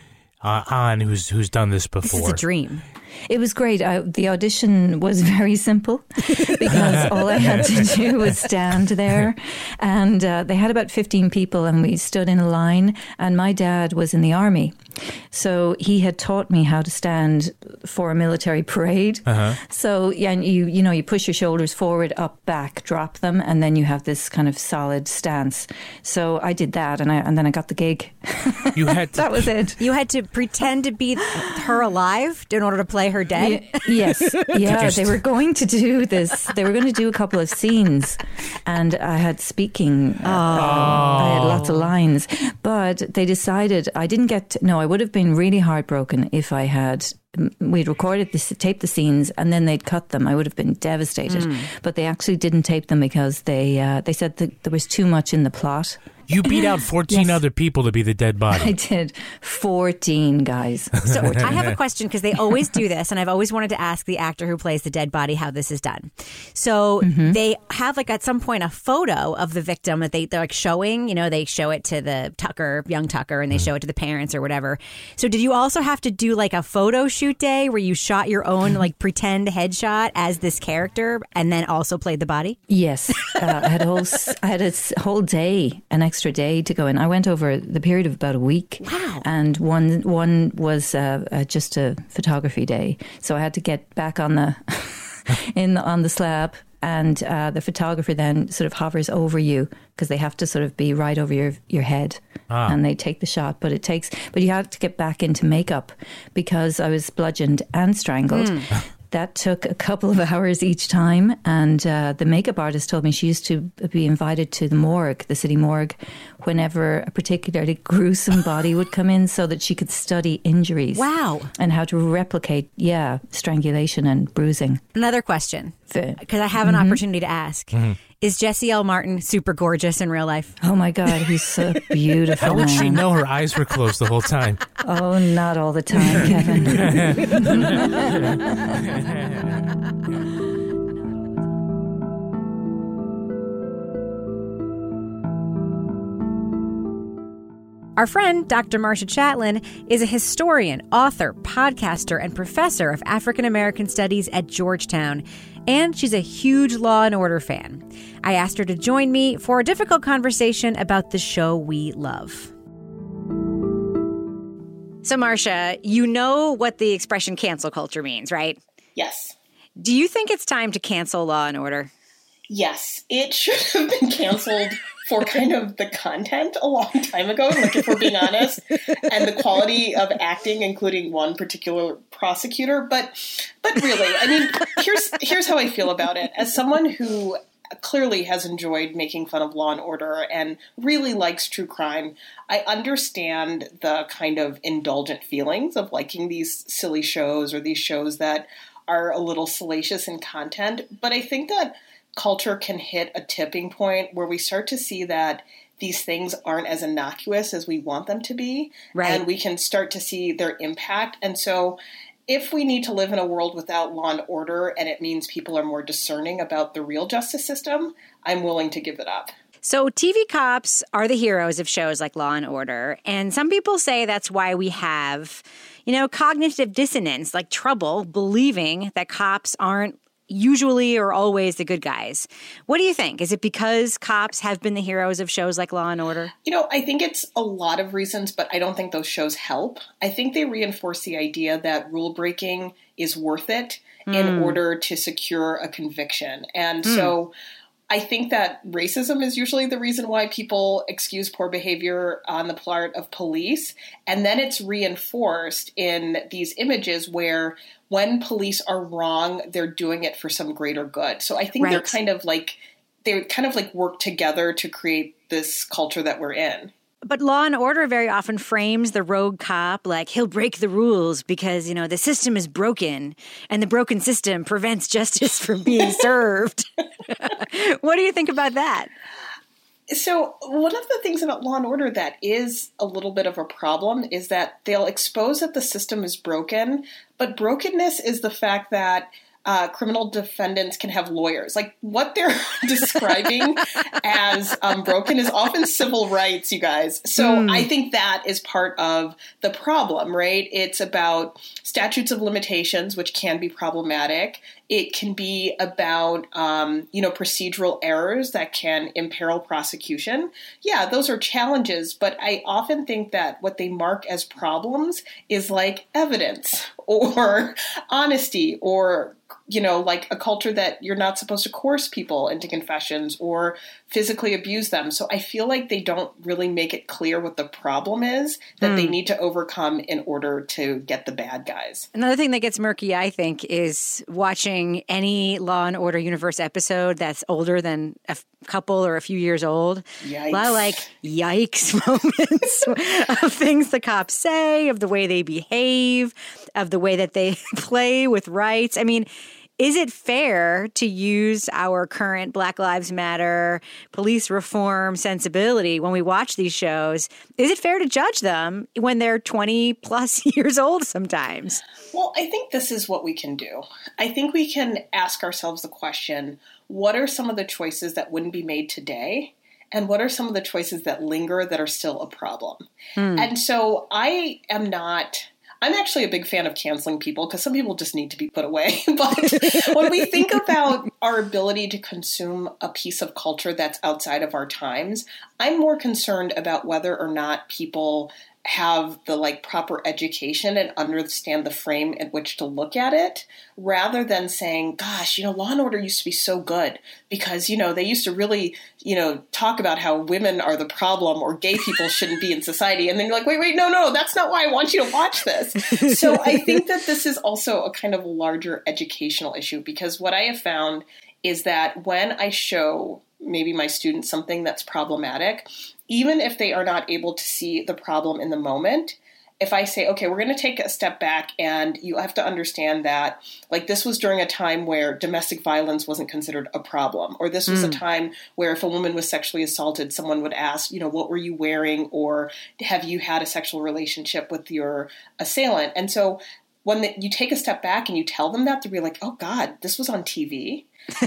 uh, on who's who's done this before. this before. is a dream. It was great. I, the audition was very simple because all I had to do was stand there. And uh, they had about 15 people, and we stood in a line. And my dad was in the army. So he had taught me how to stand for a military parade. Uh-huh. So yeah, and you you know you push your shoulders forward, up, back, drop them, and then you have this kind of solid stance. So I did that, and I and then I got the gig. You had that was it. You had to pretend to be her alive in order to play her dead. Ye- yes, yeah, they were going to do this. They were going to do a couple of scenes, and I had speaking. uh, I had lots of lines, but they decided I didn't get. To, no, I would have been really heartbroken if I had. We'd recorded this, taped the scenes, and then they'd cut them. I would have been devastated. Mm. But they actually didn't tape them because they uh, they said that there was too much in the plot. You beat out 14 Yes. other people to be the dead body. I did fourteen guys. So I have a question because they always do this, and I've always wanted to ask the actor who plays the dead body how this is done. So Mm-hmm. they have like at some point a photo of the victim that they they're like showing. You know, they show it to the Tucker, young Tucker, and they show it to the parents or whatever. So did you also have to do like a photo shoot day where you shot your own like pretend headshot as this character, and then also played the body? Yes, uh, I had a whole s- I had a s- whole day, an extra day to go in. I went over the period of about a week. Wow! And one one was uh, uh, just a photography day, so I had to get back on the in the, on the slab. And uh, the photographer then sort of hovers over you because they have to sort of be right over your your head, Ah. and they take the shot. But it takes, but you have to get back into makeup because I was bludgeoned and strangled. That took a couple of hours each time. And uh, the makeup artist told me she used to be invited to the morgue, the city morgue, whenever a particularly gruesome body would come in so that she could study injuries. Wow. And how to replicate, yeah, strangulation and bruising. Another question because I have an Mhm. opportunity to ask: Is Jesse L. Martin super gorgeous in real life? Oh my God, he's so beautiful. How would she man. know her eyes were closed the whole time? Oh, not all the time, Kevin. Our friend, Dr. Marcia Chatelain, is a historian, author, podcaster, and professor of African American Studies at Georgetown, and she's a huge Law and Order fan. I asked her to join me for a difficult conversation about the show we love. So, Marcia, you know what the expression cancel culture means, right? Yes. Do you think it's time to cancel Law and Order? Yes, it should have been canceled for kind of the content a long time ago, like if we're being honest, and the quality of acting, including one particular prosecutor. But but really, I mean, here's here's how I feel about it. As someone who clearly has enjoyed making fun of law and order and really likes true crime, I understand the kind of indulgent feelings of liking these silly shows or these shows that are a little salacious in content. But I think that culture can hit a tipping point where we start to see that these things aren't as innocuous as we want them to be. Right. And we can start to see their impact. And so if we need to live in a world without law and order and it means people are more discerning about the real justice system, I'm willing to give it up. So, TV cops are the heroes of shows like Law and Order. And some people say that's why we have, you know, cognitive dissonance, like trouble believing that cops aren't usually or always the good guys. What do you think? Is it because cops have been the heroes of shows like Law and Order? You know, I think it's a lot of reasons, but I don't think those shows help. I think they reinforce the idea that rule breaking is worth it in Mm. order to secure a conviction. And Mm. so I think that racism is usually the reason why people excuse poor behavior on the part of police. And then it's reinforced in these images where when police are wrong, they're doing it for some greater good. So I think they're kind of like, they kind of like work together to create this culture that we're in. But Law and Order very often frames the rogue cop like he'll break the rules because, you know, the system is broken and the broken system prevents justice from being served. what do you think about that? So, one of the things about Law and Order that is a little bit of a problem is that they'll expose that the system is broken, but brokenness is the fact that uh, criminal defendants can have lawyers. Like what they're describing as um, broken is often civil rights, you guys. So Hmm. I think that is part of the problem, right? It's about statutes of limitations, which can be problematic. It can be about, um, you know, procedural errors that can imperil prosecution. Yeah, those are challenges, but I often think that what they mark as problems is like evidence or honesty or you know, like a culture that you're not supposed to coerce people into confessions or physically abuse them. So I feel like they don't really make it clear what the problem is that they Hmm. need to overcome in order to get the bad guys. Another thing that gets murky, I think, is watching any Law and Order Universe episode that's older than a f- couple or a few years old. A lot of like yikes moments of things the cops say, of the way they behave, of the way that they play with rights. I mean, is it fair to use our current Black Lives Matter police reform sensibility when we watch these shows? Is it fair to judge them when they're 20 plus years old sometimes? Well, I think this is what we can do. I think we can ask ourselves the question what are some of the choices that wouldn't be made today? And what are some of the choices that linger that are still a problem? Hmm. And so I am not. I'm actually a big fan of canceling people because some people just need to be put away. but when we think about our ability to consume a piece of culture that's outside of our times, I'm more concerned about whether or not people have the like proper education and understand the frame in which to look at it rather than saying gosh you know law and order used to be so good because you know they used to really you know talk about how women are the problem or gay people shouldn't be in society. And then you're like wait wait no no that's not why i want you to watch this. So i think that this is also a kind of larger educational issue because what i have found is that when i show maybe my students something that's problematic even if they are not able to see the problem in the moment, if I say, okay, we're going to take a step back and you have to understand that, like, this was during a time where domestic violence wasn't considered a problem, or this was a Mm. time where if a woman was sexually assaulted, someone would ask, you know, what were you wearing, or have you had a sexual relationship with your assailant? And so when the, you take a step back and you tell them that, they'll be like, oh God, this was on TV.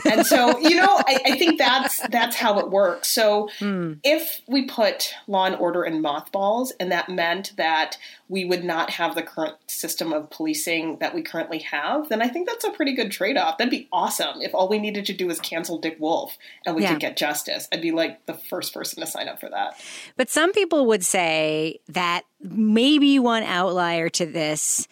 And so you know I, I think that's that's how it works. So hmm. if we put law and order in mothballs and that meant that we would not have the current system of policing that we currently have then i think that's a pretty good trade-off. That'd be awesome if all we needed to do was cancel dick wolf and we Yeah. could get justice. I'd be like the first person to sign up for that. But some people would say that maybe one outlier to this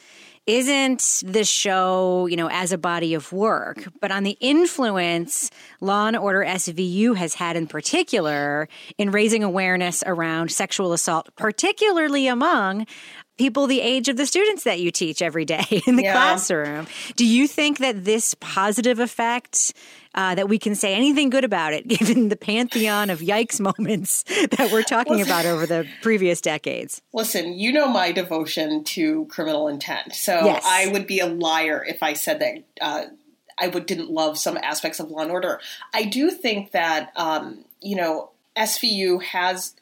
isn't the show, you know, as a body of work, but on the influence Law and Order SVU has had in particular in raising awareness around sexual assault, particularly among people the age of the students that you teach every day in the Yeah. classroom. Do you think that this positive effect uh, that we can say anything good about it, given the pantheon of yikes moments that we're talking about over the previous decades? Listen, you know my devotion to criminal intent. So Yes. I would be a liar if I said that uh, I would didn't love some aspects of Law and Order. I do think that um, you know SVU has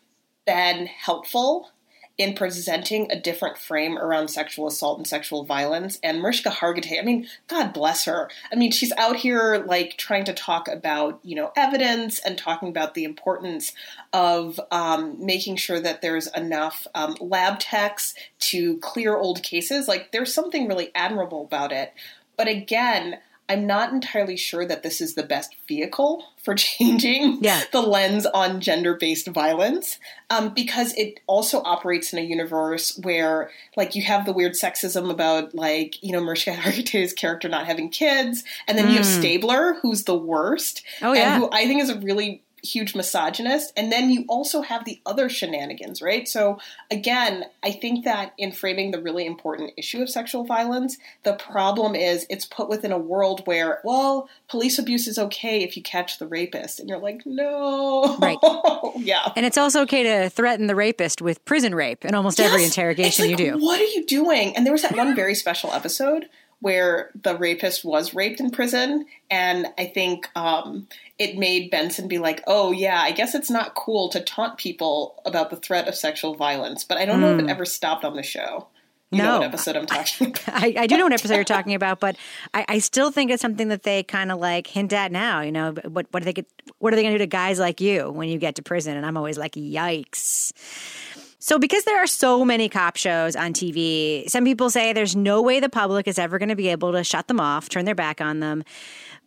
been helpful in presenting a different frame around sexual assault and sexual violence. And Mariska Hargitay, I mean, God bless her. I mean, she's out here like trying to talk about, you know, evidence and talking about the importance of um, making sure that there's enough um, lab techs to clear old cases. Like, there's something really admirable about it. But again, I'm not entirely sure that this is the best vehicle for changing the lens on gender based violence um, because it also operates in a universe where, like, you have the weird sexism about, like, you know, Mariska Hargitay's character not having kids, and then you have Mm. Stabler, who's the worst, Oh, yeah. and who I think is a really huge misogynist and then you also have the other shenanigans right so again i think that in framing the really important issue of sexual violence the problem is it's put within a world where well police abuse is okay if you catch the rapist and you're like no Right. yeah And it's also okay to threaten the rapist with prison rape in almost every interrogation It's you do. What are you doing? And there was that one very special episode where the rapist was raped in prison, and I think um, it made Benson be like, "Oh yeah, I guess it's not cool to taunt people about the threat of sexual violence." But I don't know if Mm. it ever stopped on the show. You know No. what episode I'm talking about. I, I do know what episode you're talking about, but I, I still think it's something that they kind of like hint at now. You know, what what do they get? What are they going to do to guys like you when you get to prison? And I'm always like, yikes. So, because there are so many cop shows on TV, some people say there's no way the public is ever going to be able to shut them off, turn their back on them.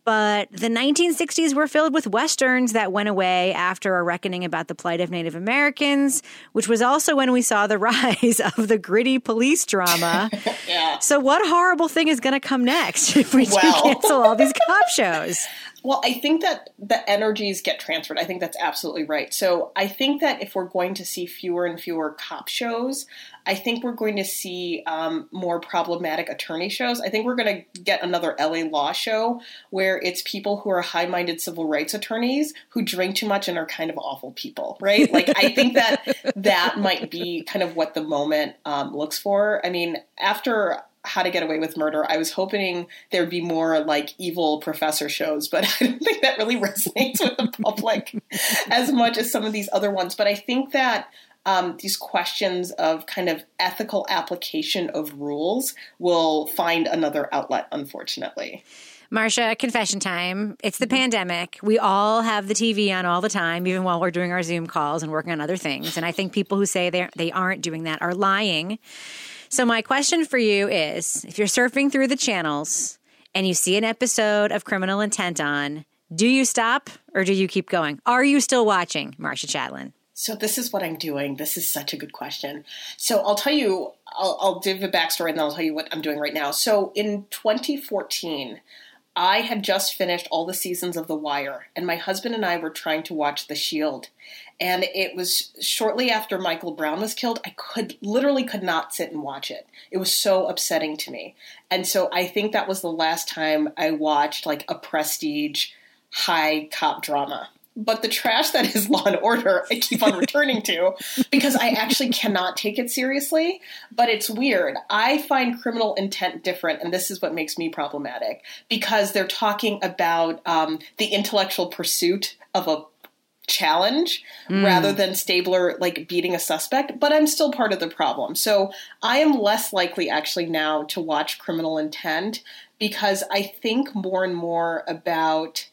But the 1960s were filled with westerns that went away after a reckoning about the plight of Native Americans, which was also when we saw the rise of the gritty police drama. yeah. So, what horrible thing is going to come next if we do cancel all these cop shows? Well, I think that the energies get transferred. I think that's absolutely right. So I think that if we're going to see fewer and fewer cop shows, I think we're going to see um, more problematic attorney shows. I think we're going to get another LA law show where it's people who are high minded civil rights attorneys who drink too much and are kind of awful people, right? Like, I think that that might be kind of what the moment um, looks for. I mean, after how to Get Away with Murder. I was hoping there'd be more like evil professor shows, but I don't think that really resonates with the public as much as some of these other ones. But I think that um, these questions of kind of ethical application of rules will find another outlet, unfortunately. Marcia, confession time. It's the pandemic. We all have the TV on all the time, even while we're doing our Zoom calls and working on other things. And I think people who say they they aren't doing that are lying. So my question for you is: If you're surfing through the channels and you see an episode of Criminal Intent on, do you stop or do you keep going? Are you still watching, Marcia Chatelain? So this is what I'm doing. This is such a good question. So I'll tell you, I'll, I'll give a backstory and then I'll tell you what I'm doing right now. So in 2014, I had just finished all the seasons of The Wire, and my husband and I were trying to watch The Shield. And it was shortly after Michael Brown was killed. I could literally could not sit and watch it. It was so upsetting to me. And so I think that was the last time I watched like a prestige high cop drama. But the trash that is Law and Order, I keep on returning to because I actually cannot take it seriously. But it's weird. I find criminal intent different, and this is what makes me problematic because they're talking about um, the intellectual pursuit of a challenge Mm. rather than Stabler like beating a suspect, but I'm still part of the problem. So I am less likely actually now to watch Criminal Intent because I think more and more about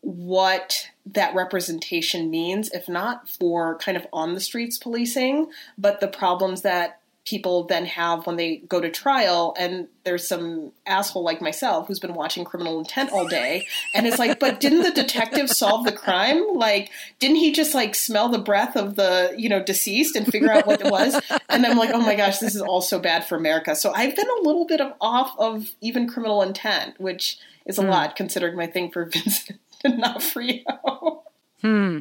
what that representation means, if not for kind of on the streets policing, but the problems that people then have when they go to trial and there's some asshole like myself who's been watching criminal intent all day and it's like but didn't the detective solve the crime like didn't he just like smell the breath of the you know deceased and figure out what it was and i'm like oh my gosh this is all so bad for america so i've been a little bit of off of even criminal intent which is a Hmm. lot considering my thing for vincent D'Onofrio. Hmm.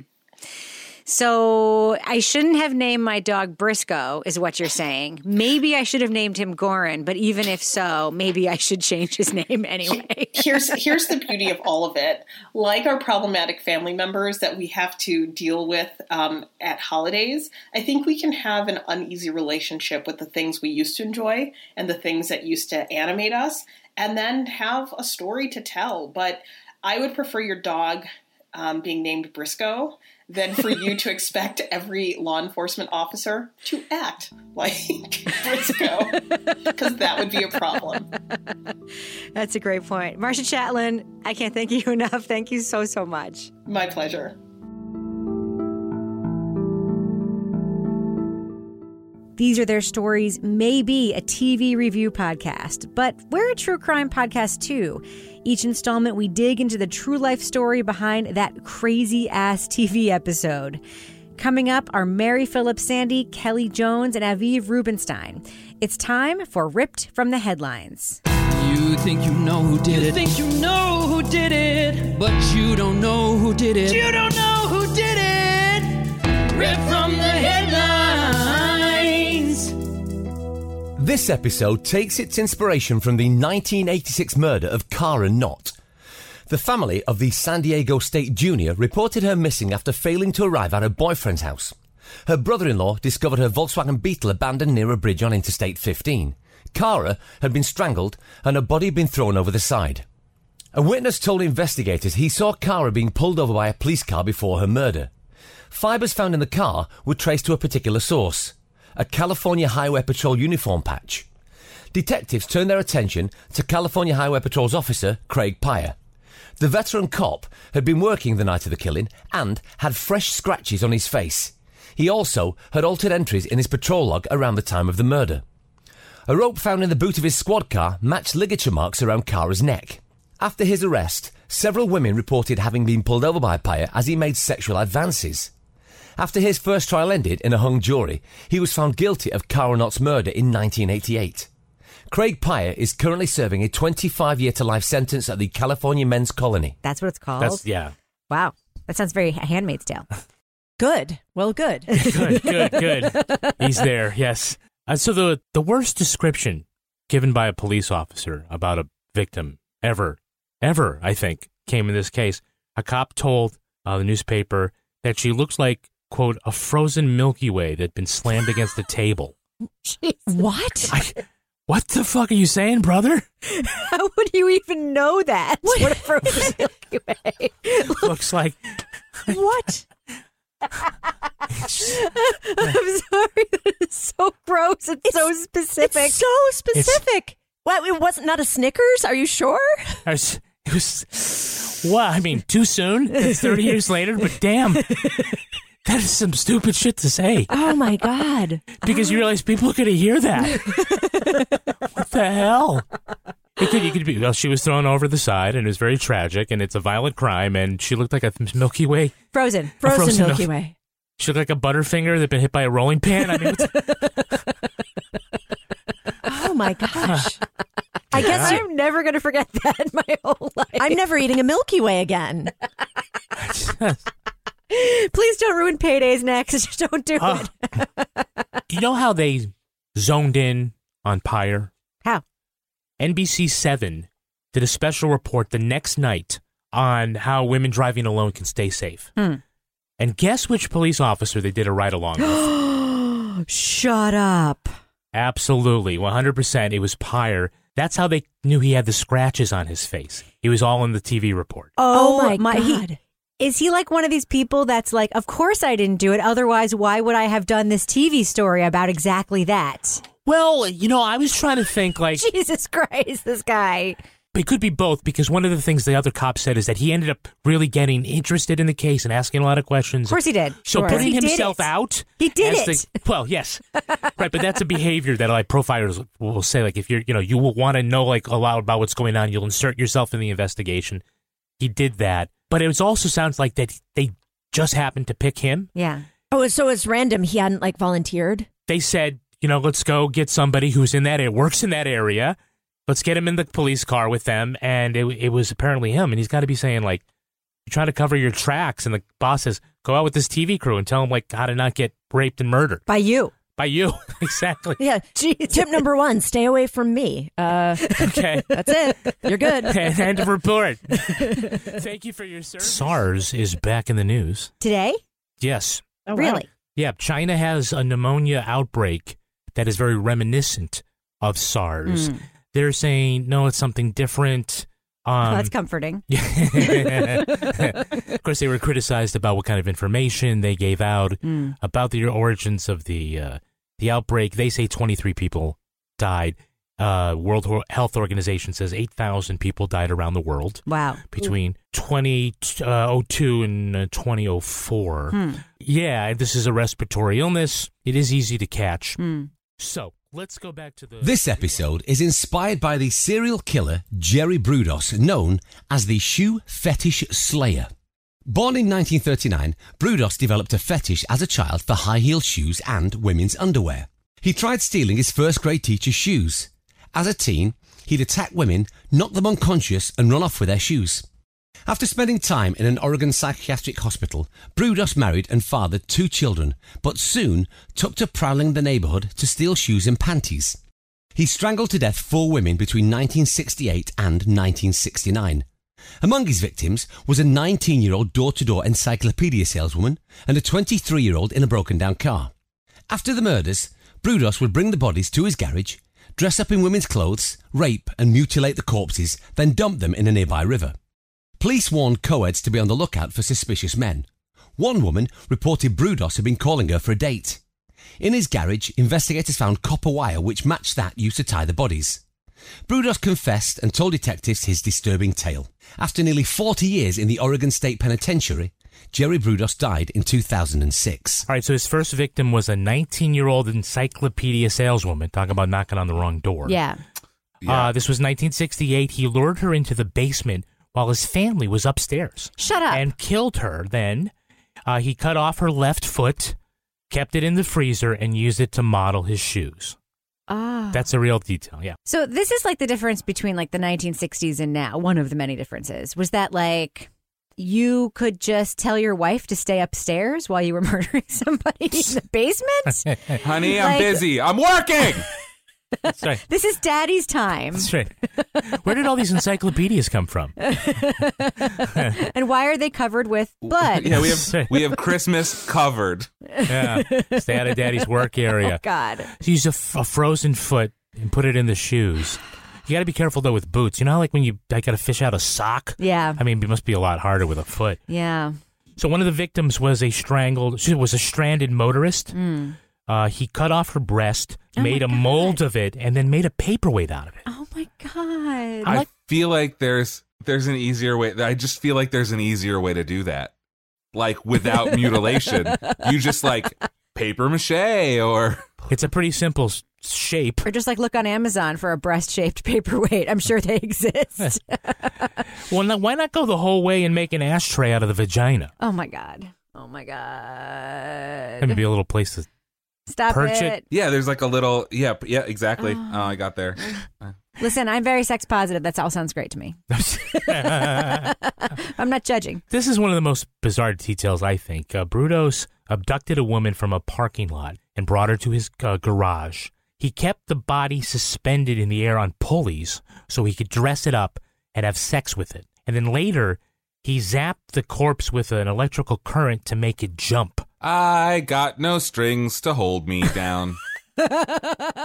So I shouldn't have named my dog Briscoe, is what you're saying. Maybe I should have named him Goren, but even if so, maybe I should change his name anyway. here's here's the beauty of all of it. Like our problematic family members that we have to deal with um, at holidays, I think we can have an uneasy relationship with the things we used to enjoy and the things that used to animate us, and then have a story to tell. But I would prefer your dog um, being named Briscoe than for you to expect every law enforcement officer to act like Briscoe, because that would be a problem. That's a great point. Marcia Chatelain, I can't thank you enough. Thank you so, so much. My pleasure. These are their stories, may be a TV review podcast, but we're a true crime podcast too. Each installment, we dig into the true life story behind that crazy ass TV episode. Coming up are Mary Phillips Sandy, Kelly Jones, and Aviv Rubenstein. It's time for Ripped from the Headlines. You think you know who did it. think you know who did it, But you don't know who did it. you don't know who did it. Rip from the headlines. This episode takes its inspiration from the 1986 murder of Cara Knott. The family of the San Diego State Junior reported her missing after failing to arrive at her boyfriend's house. Her brother-in-law discovered her Volkswagen Beetle abandoned near a bridge on Interstate 15. Cara had been strangled and her body had been thrown over the side. A witness told investigators he saw Cara being pulled over by a police car before her murder. Fibers found in the car were traced to a particular source, a California Highway Patrol uniform patch. detectives turned their attention to California Highway Patrol's officer, Craig Peyer. The veteran cop had been working the night of the killing and had fresh scratches on his face. He also had altered entries in his patrol log around the time of the murder. A rope found in the boot of his squad car matched ligature marks around Cara's neck. After his arrest, several women reported having been pulled over by Peyer as he made sexual advances. After his first trial ended in a hung jury, he was found guilty of Cara Knott's murder in 1988. Craig Peyer is currently serving a 25 year to life sentence at the California Men's Colony. That's what it's called. That's yeah. Wow, that sounds very Handmaid's Tale. Good. Well, good. Good, good, good. He's there. Yes. Uh, so the the worst description given by a police officer about a victim ever, ever, I think, came in this case. A cop told uh, the newspaper that she looks like quote a frozen Milky Way that'd been slammed against the table. What? I, what the fuck are you saying, brother? How would you even know that? What, a frozen Milky Way. Looks like what? I'm sorry, that is so gross. It's, so specific. It's so specific. What? It wasn't not a Snickers. Are you sure? I was, it was what? I mean, too soon. It's thirty years later, but damn, that is some stupid shit to say. Oh my god! Because you realize people are going to hear that. what the hell? It could, you could be. Well, she was thrown over the side, and it was very tragic, and it's a violent crime, and she looked like a Milky Way. Frozen. a Frozen Milky Mil- Way. She looked like a Butterfinger that'd been hit by a rolling pin. I mean, what's- Oh my gosh! I guess Yeah. I'm never going to forget that in my whole life. I'm never eating a Milky Way again. Please don't ruin paydays next. Just don't do Ah. it. You know how they zoned in on Peyer? How? NBC 7 did a special report the next night on how women driving alone can stay safe. Hmm. And guess which police officer they did a ride along with? Shut up. Absolutely, 100%. It was Peyer. That's how they knew he had the scratches on his face. He was all in the TV report. Oh, my he- God. Is he like one of these people that's like, of course I didn't do it. Otherwise, why would I have done this TV story about exactly that? Well, you know, I was trying to think like Jesus Christ, this guy. it could be both because one of the things the other cop said is that he ended up really getting interested in the case and asking a lot of questions. Of course he did. So Sure. putting He himself out, He did it. the- well, yes, right, but that's a behavior that like profilers will say. Like if you're, you know, you will want to know like a lot about what's going on. You'll insert yourself in the investigation. He did that, but it was also sounds like that they just happened to pick him. Yeah. Oh, so it's random. He hadn't like volunteered. They said, you know, let's go get somebody who's in that area, works in that area. Let's get him in the police car with them, and it, it was apparently him. And he's got to be saying like, "You try to cover your tracks," and the boss says, "Go out with this TV crew and tell them like how to not get raped and murdered By you. By you." exactly. Yeah. Tip number one: stay away from me. Uh, Okay. that's it. You're good. And end of report. Thank you for your service. SARS is back in the news. Today? Yes. Oh, really? Yeah, China has a pneumonia outbreak that is very reminiscent of SARS. Mm. They're saying no, it's something different. Um, that's comforting. of course, they were criticized about what kind of information they gave out Mm. about the origins of the uh, the outbreak. They say 23 people died. Uh, World Health Organization says 8,000 people died around the world Wow. between 2002 and uh, 2004. Hmm. Yeah, this is a respiratory illness. It is easy to catch. Hmm. So let's go back to the. This episode is inspired by the serial killer Jerry Brudos, known as the Shoe Fetish Slayer. Born in 1939, Brudos developed a fetish as a child for high heeled shoes and women's underwear. He tried stealing his first grade teacher's shoes. As a teen, he'd attack women, knock them unconscious, and run off with their shoes. After spending time in an Oregon psychiatric hospital, Brudos married and fathered two children, but soon took to prowling the neighborhood to steal shoes and panties. He strangled to death four women between 1968 and 1969. Among his victims was a 19 year old door to door encyclopedia saleswoman and a 23 year old in a broken down car. After the murders, Brudos would bring the bodies to his garage, dress up in women's clothes, rape and mutilate the corpses, then dump them in a nearby river. Police warned co-eds to be on the lookout for suspicious men. One woman reported Brudos had been calling her for a date. In his garage, investigators found copper wire which matched that used to tie the bodies. Brudos confessed and told detectives his disturbing tale. After nearly 40 years in the Oregon State Penitentiary, Jerry Brudos died in 2006. All right, so his first victim was a 19 year old encyclopedia saleswoman. Talking about knocking on the wrong door. Yeah. Uh, this was 1968. He lured her into the basement while his family was upstairs. Shut up. And killed her. Then uh, he cut off her left foot, kept it in the freezer, and used it to model his shoes. Ah. That's a real detail. Yeah. So this is like the difference between like the 1960s and now. One of the many differences was that like you could just tell your wife to stay upstairs while you were murdering somebody in the basement. Honey, I'm Like- busy. I'm working. That's right. This is daddy's time. That's right. Where did all these encyclopedias come from? and why are they covered with blood? yeah, we have we have Christmas covered. Yeah. Stay out of daddy's work area. Oh, God. Use a, f- a frozen foot and put it in the shoes. You got to be careful though with boots. You know, how, like when you I got to fish out a sock. Yeah. I mean, it must be a lot harder with a foot. Yeah. So one of the victims was a strangled. She was a stranded motorist. Mm. Uh, he cut off her breast, Oh made a mold of it, and then made a paperweight out of it. Oh my god. I feel like there's there's an easier way. I just feel like there's an easier way to do that, like without mutilation. You just like paper mache or It's a pretty simple shape. Or just like look on Amazon for a breast-shaped paperweight. I'm sure they exist. Well, now, why not go the whole way and make an ashtray out of the vagina? oh my god. Oh my god. Maybe a little place to Stop perch it. it. yeah. There's like a little yeah yeah exactly. Oh, I got there. Listen, I'm very sex positive. That all sounds great to me. I'm not judging. This is one of the most bizarre details, I think. Uh, Brudos abducted a woman from a parking lot and brought her to his uh, garage. He kept the body suspended in the air on pulleys so he could dress it up and have sex with it. And then later, he zapped the corpse with an electrical current to make it jump. I got no strings to hold me down.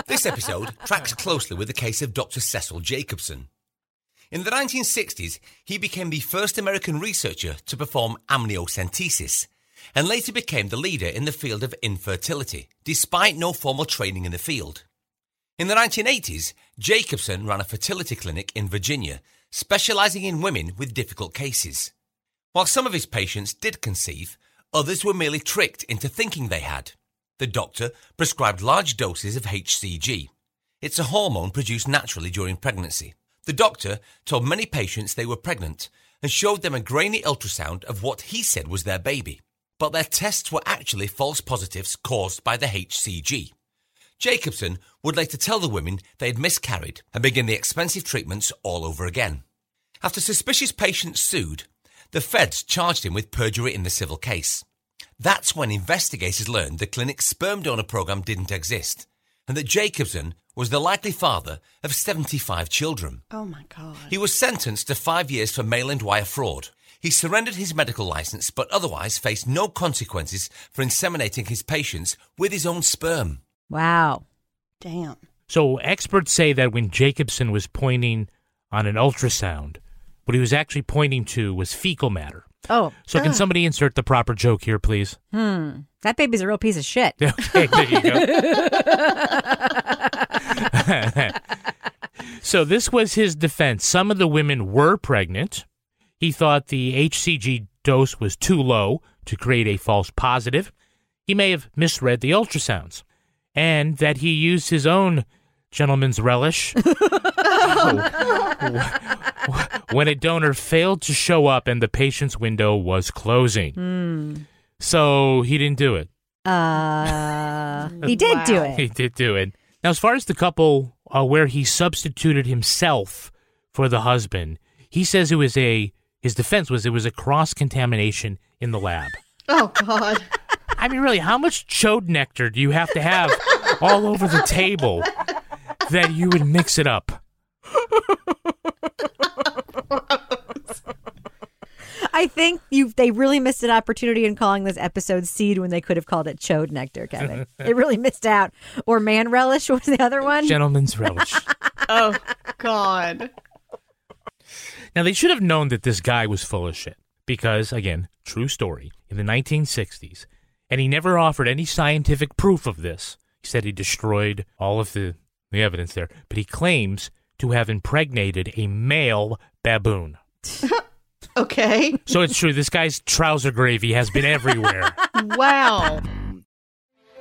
This episode tracks closely with the case of Dr. Cecil Jacobson. In the 1960s, he became the first American researcher to perform amniocentesis and later became the leader in the field of infertility, despite no formal training in the field. In the 1980s, Jacobson ran a fertility clinic in Virginia, specializing in women with difficult cases. While some of his patients did conceive, others were merely tricked into thinking they had. The doctor prescribed large doses of HCG. It's a hormone produced naturally during pregnancy. The doctor told many patients they were pregnant and showed them a grainy ultrasound of what he said was their baby. But their tests were actually false positives caused by the HCG. Jacobson would later tell the women they had miscarried and begin the expensive treatments all over again. After suspicious patients sued, the feds charged him with perjury in the civil case. That's when investigators learned the clinic's sperm donor program didn't exist and that Jacobson was the likely father of 75 children. Oh my god. He was sentenced to five years for mail and wire fraud. He surrendered his medical license but otherwise faced no consequences for inseminating his patients with his own sperm. Wow. Damn. So experts say that when Jacobson was pointing on an ultrasound, what he was actually pointing to was fecal matter. Oh. So can ugh. somebody insert the proper joke here, please? Hmm. That baby's a real piece of shit. Okay, there you go. so this was his defense. Some of the women were pregnant. He thought the HCG dose was too low to create a false positive. He may have misread the ultrasounds, and that he used his own gentleman's relish when a donor failed to show up and the patient's window was closing. Hmm. So he didn't do it. Uh, he did do it. He did do it. Now, as far as the couple uh, where he substituted himself for the husband, he says it was a his defense was it was a cross contamination in the lab. Oh god. I mean, really, how much chode nectar do you have to have all over the table that you would mix it up? I think you they really missed an opportunity in calling this episode seed when they could have called it chode nectar, Kevin. they really missed out. Or man relish was the other one. Gentleman's relish. Oh god. Now, they should have known that this guy was full of shit because, again, true story. In the 1960s, And he never offered any scientific proof of this. He said he destroyed all of the, the evidence there, but he claims to have impregnated a male baboon. Okay. So it's true. This guy's trouser gravy has been everywhere. wow.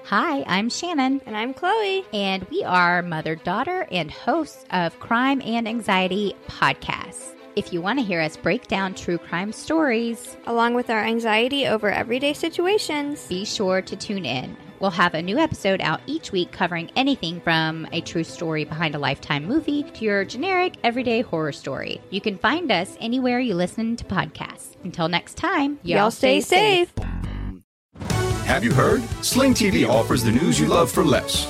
Hi, I'm Shannon. And I'm Chloe. And we are mother daughter and hosts of Crime and Anxiety podcasts. If you want to hear us break down true crime stories, along with our anxiety over everyday situations, be sure to tune in. We'll have a new episode out each week covering anything from a true story behind a lifetime movie to your generic everyday horror story. You can find us anywhere you listen to podcasts. Until next time, y'all, y'all stay, stay safe. Have you heard? Sling TV offers the news you love for less.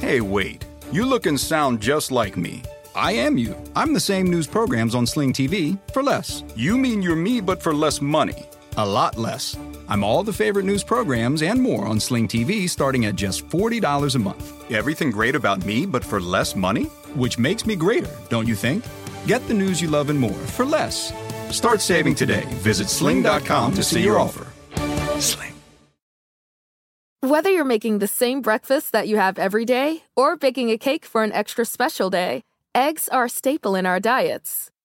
Hey, wait. You look and sound just like me. I am you. I'm the same news programs on Sling TV for less. You mean you're me, but for less money. A lot less. I'm all the favorite news programs and more on Sling TV starting at just $40 a month. Everything great about me, but for less money? Which makes me greater, don't you think? Get the news you love and more for less. Start saving today. Visit sling.com to see your offer. Sling. Whether you're making the same breakfast that you have every day or baking a cake for an extra special day, eggs are a staple in our diets.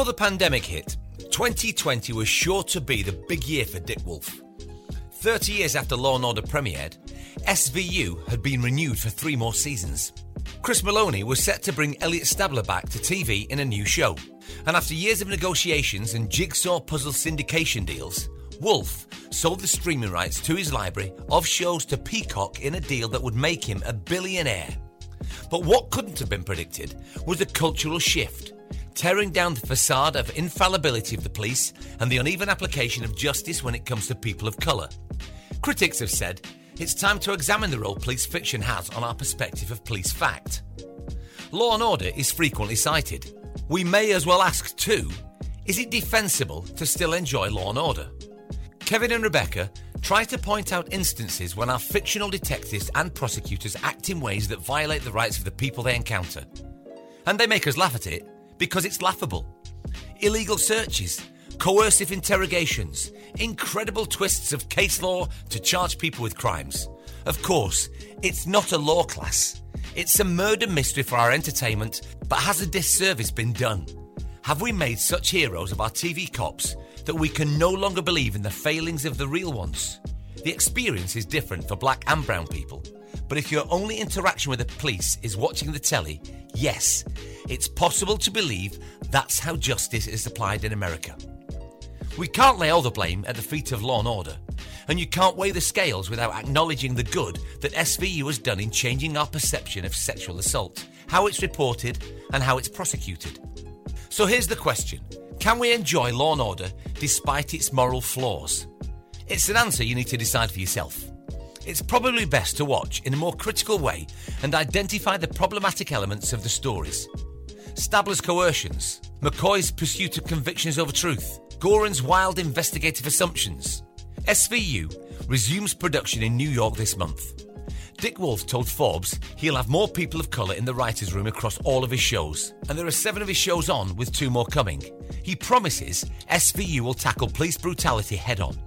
Before the pandemic hit, 2020 was sure to be the big year for Dick Wolf. 30 years after Law and Order premiered, SVU had been renewed for three more seasons. Chris Meloni was set to bring Elliot Stabler back to TV in a new show. And after years of negotiations and jigsaw puzzle syndication deals, Wolf sold the streaming rights to his library of shows to Peacock in a deal that would make him a billionaire. But what couldn't have been predicted was a cultural shift tearing down the facade of infallibility of the police and the uneven application of justice when it comes to people of colour. Critics have said it's time to examine the role police fiction has on our perspective of police fact. Law and order is frequently cited. We may as well ask too is it defensible to still enjoy law and order? Kevin and Rebecca try to point out instances when our fictional detectives and prosecutors act in ways that violate the rights of the people they encounter. And they make us laugh at it because it's laughable. Illegal searches, coercive interrogations, incredible twists of case law to charge people with crimes. Of course, it's not a law class. It's a murder mystery for our entertainment, but has a disservice been done? Have we made such heroes of our TV cops that we can no longer believe in the failings of the real ones? The experience is different for black and brown people, but if your only interaction with the police is watching the telly, yes, it's possible to believe that's how justice is applied in America. We can't lay all the blame at the feet of law and order, and you can't weigh the scales without acknowledging the good that SVU has done in changing our perception of sexual assault, how it's reported, and how it's prosecuted. So here's the question Can we enjoy law and order despite its moral flaws? It's an answer you need to decide for yourself. It's probably best to watch in a more critical way and identify the problematic elements of the stories. Stabler's coercions, McCoy's pursuit of convictions over truth, Goren's wild investigative assumptions. SVU resumes production in New York this month. Dick Wolf told Forbes he'll have more people of colour in the writer's room across all of his shows, and there are seven of his shows on, with two more coming. He promises SVU will tackle police brutality head on,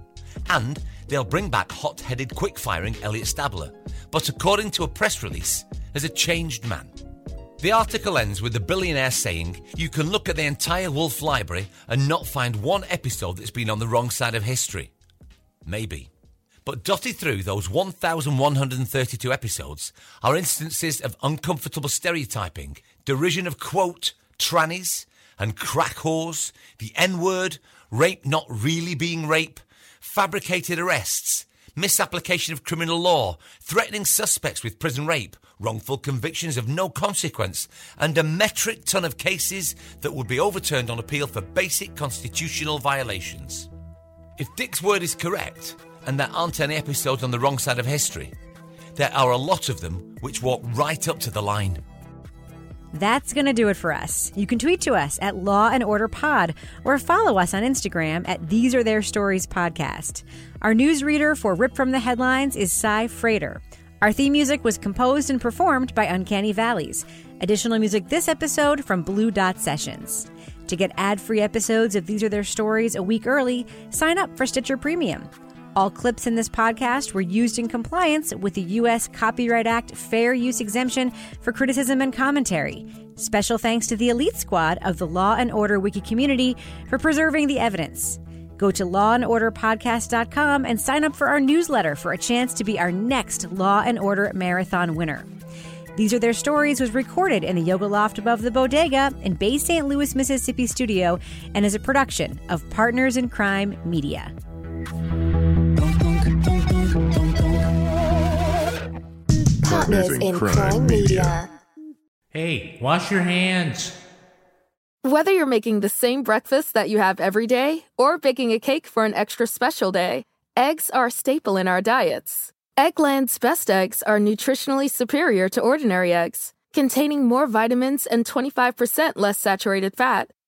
and they'll bring back hot headed, quick firing Elliot Stabler, but according to a press release, as a changed man. The article ends with the billionaire saying, You can look at the entire Wolf library and not find one episode that's been on the wrong side of history. Maybe. But dotted through those 1,132 episodes are instances of uncomfortable stereotyping, derision of quote, trannies, and crack whores, the N word, rape not really being rape, fabricated arrests, misapplication of criminal law, threatening suspects with prison rape, wrongful convictions of no consequence, and a metric ton of cases that would be overturned on appeal for basic constitutional violations. If Dick's word is correct, and there aren't any episodes on the wrong side of history, there are a lot of them which walk right up to the line. That's going to do it for us. You can tweet to us at Law and Order Pod or follow us on Instagram at These Are Their Stories Podcast. Our newsreader for Rip From the Headlines is Cy Frater. Our theme music was composed and performed by Uncanny Valleys. Additional music this episode from Blue Dot Sessions. To get ad free episodes of These Are Their Stories a week early, sign up for Stitcher Premium. All clips in this podcast were used in compliance with the U.S. Copyright Act fair use exemption for criticism and commentary. Special thanks to the elite squad of the Law and Order Wiki community for preserving the evidence. Go to lawandorderpodcast.com and sign up for our newsletter for a chance to be our next Law and Order Marathon winner. These Are Their Stories was recorded in the Yoga Loft above the Bodega in Bay St. Louis, Mississippi studio and is a production of Partners in Crime Media. Partners in Crime Media. Hey, wash your hands. Whether you're making the same breakfast that you have every day or baking a cake for an extra special day, eggs are a staple in our diets. Eggland's best eggs are nutritionally superior to ordinary eggs, containing more vitamins and 25% less saturated fat.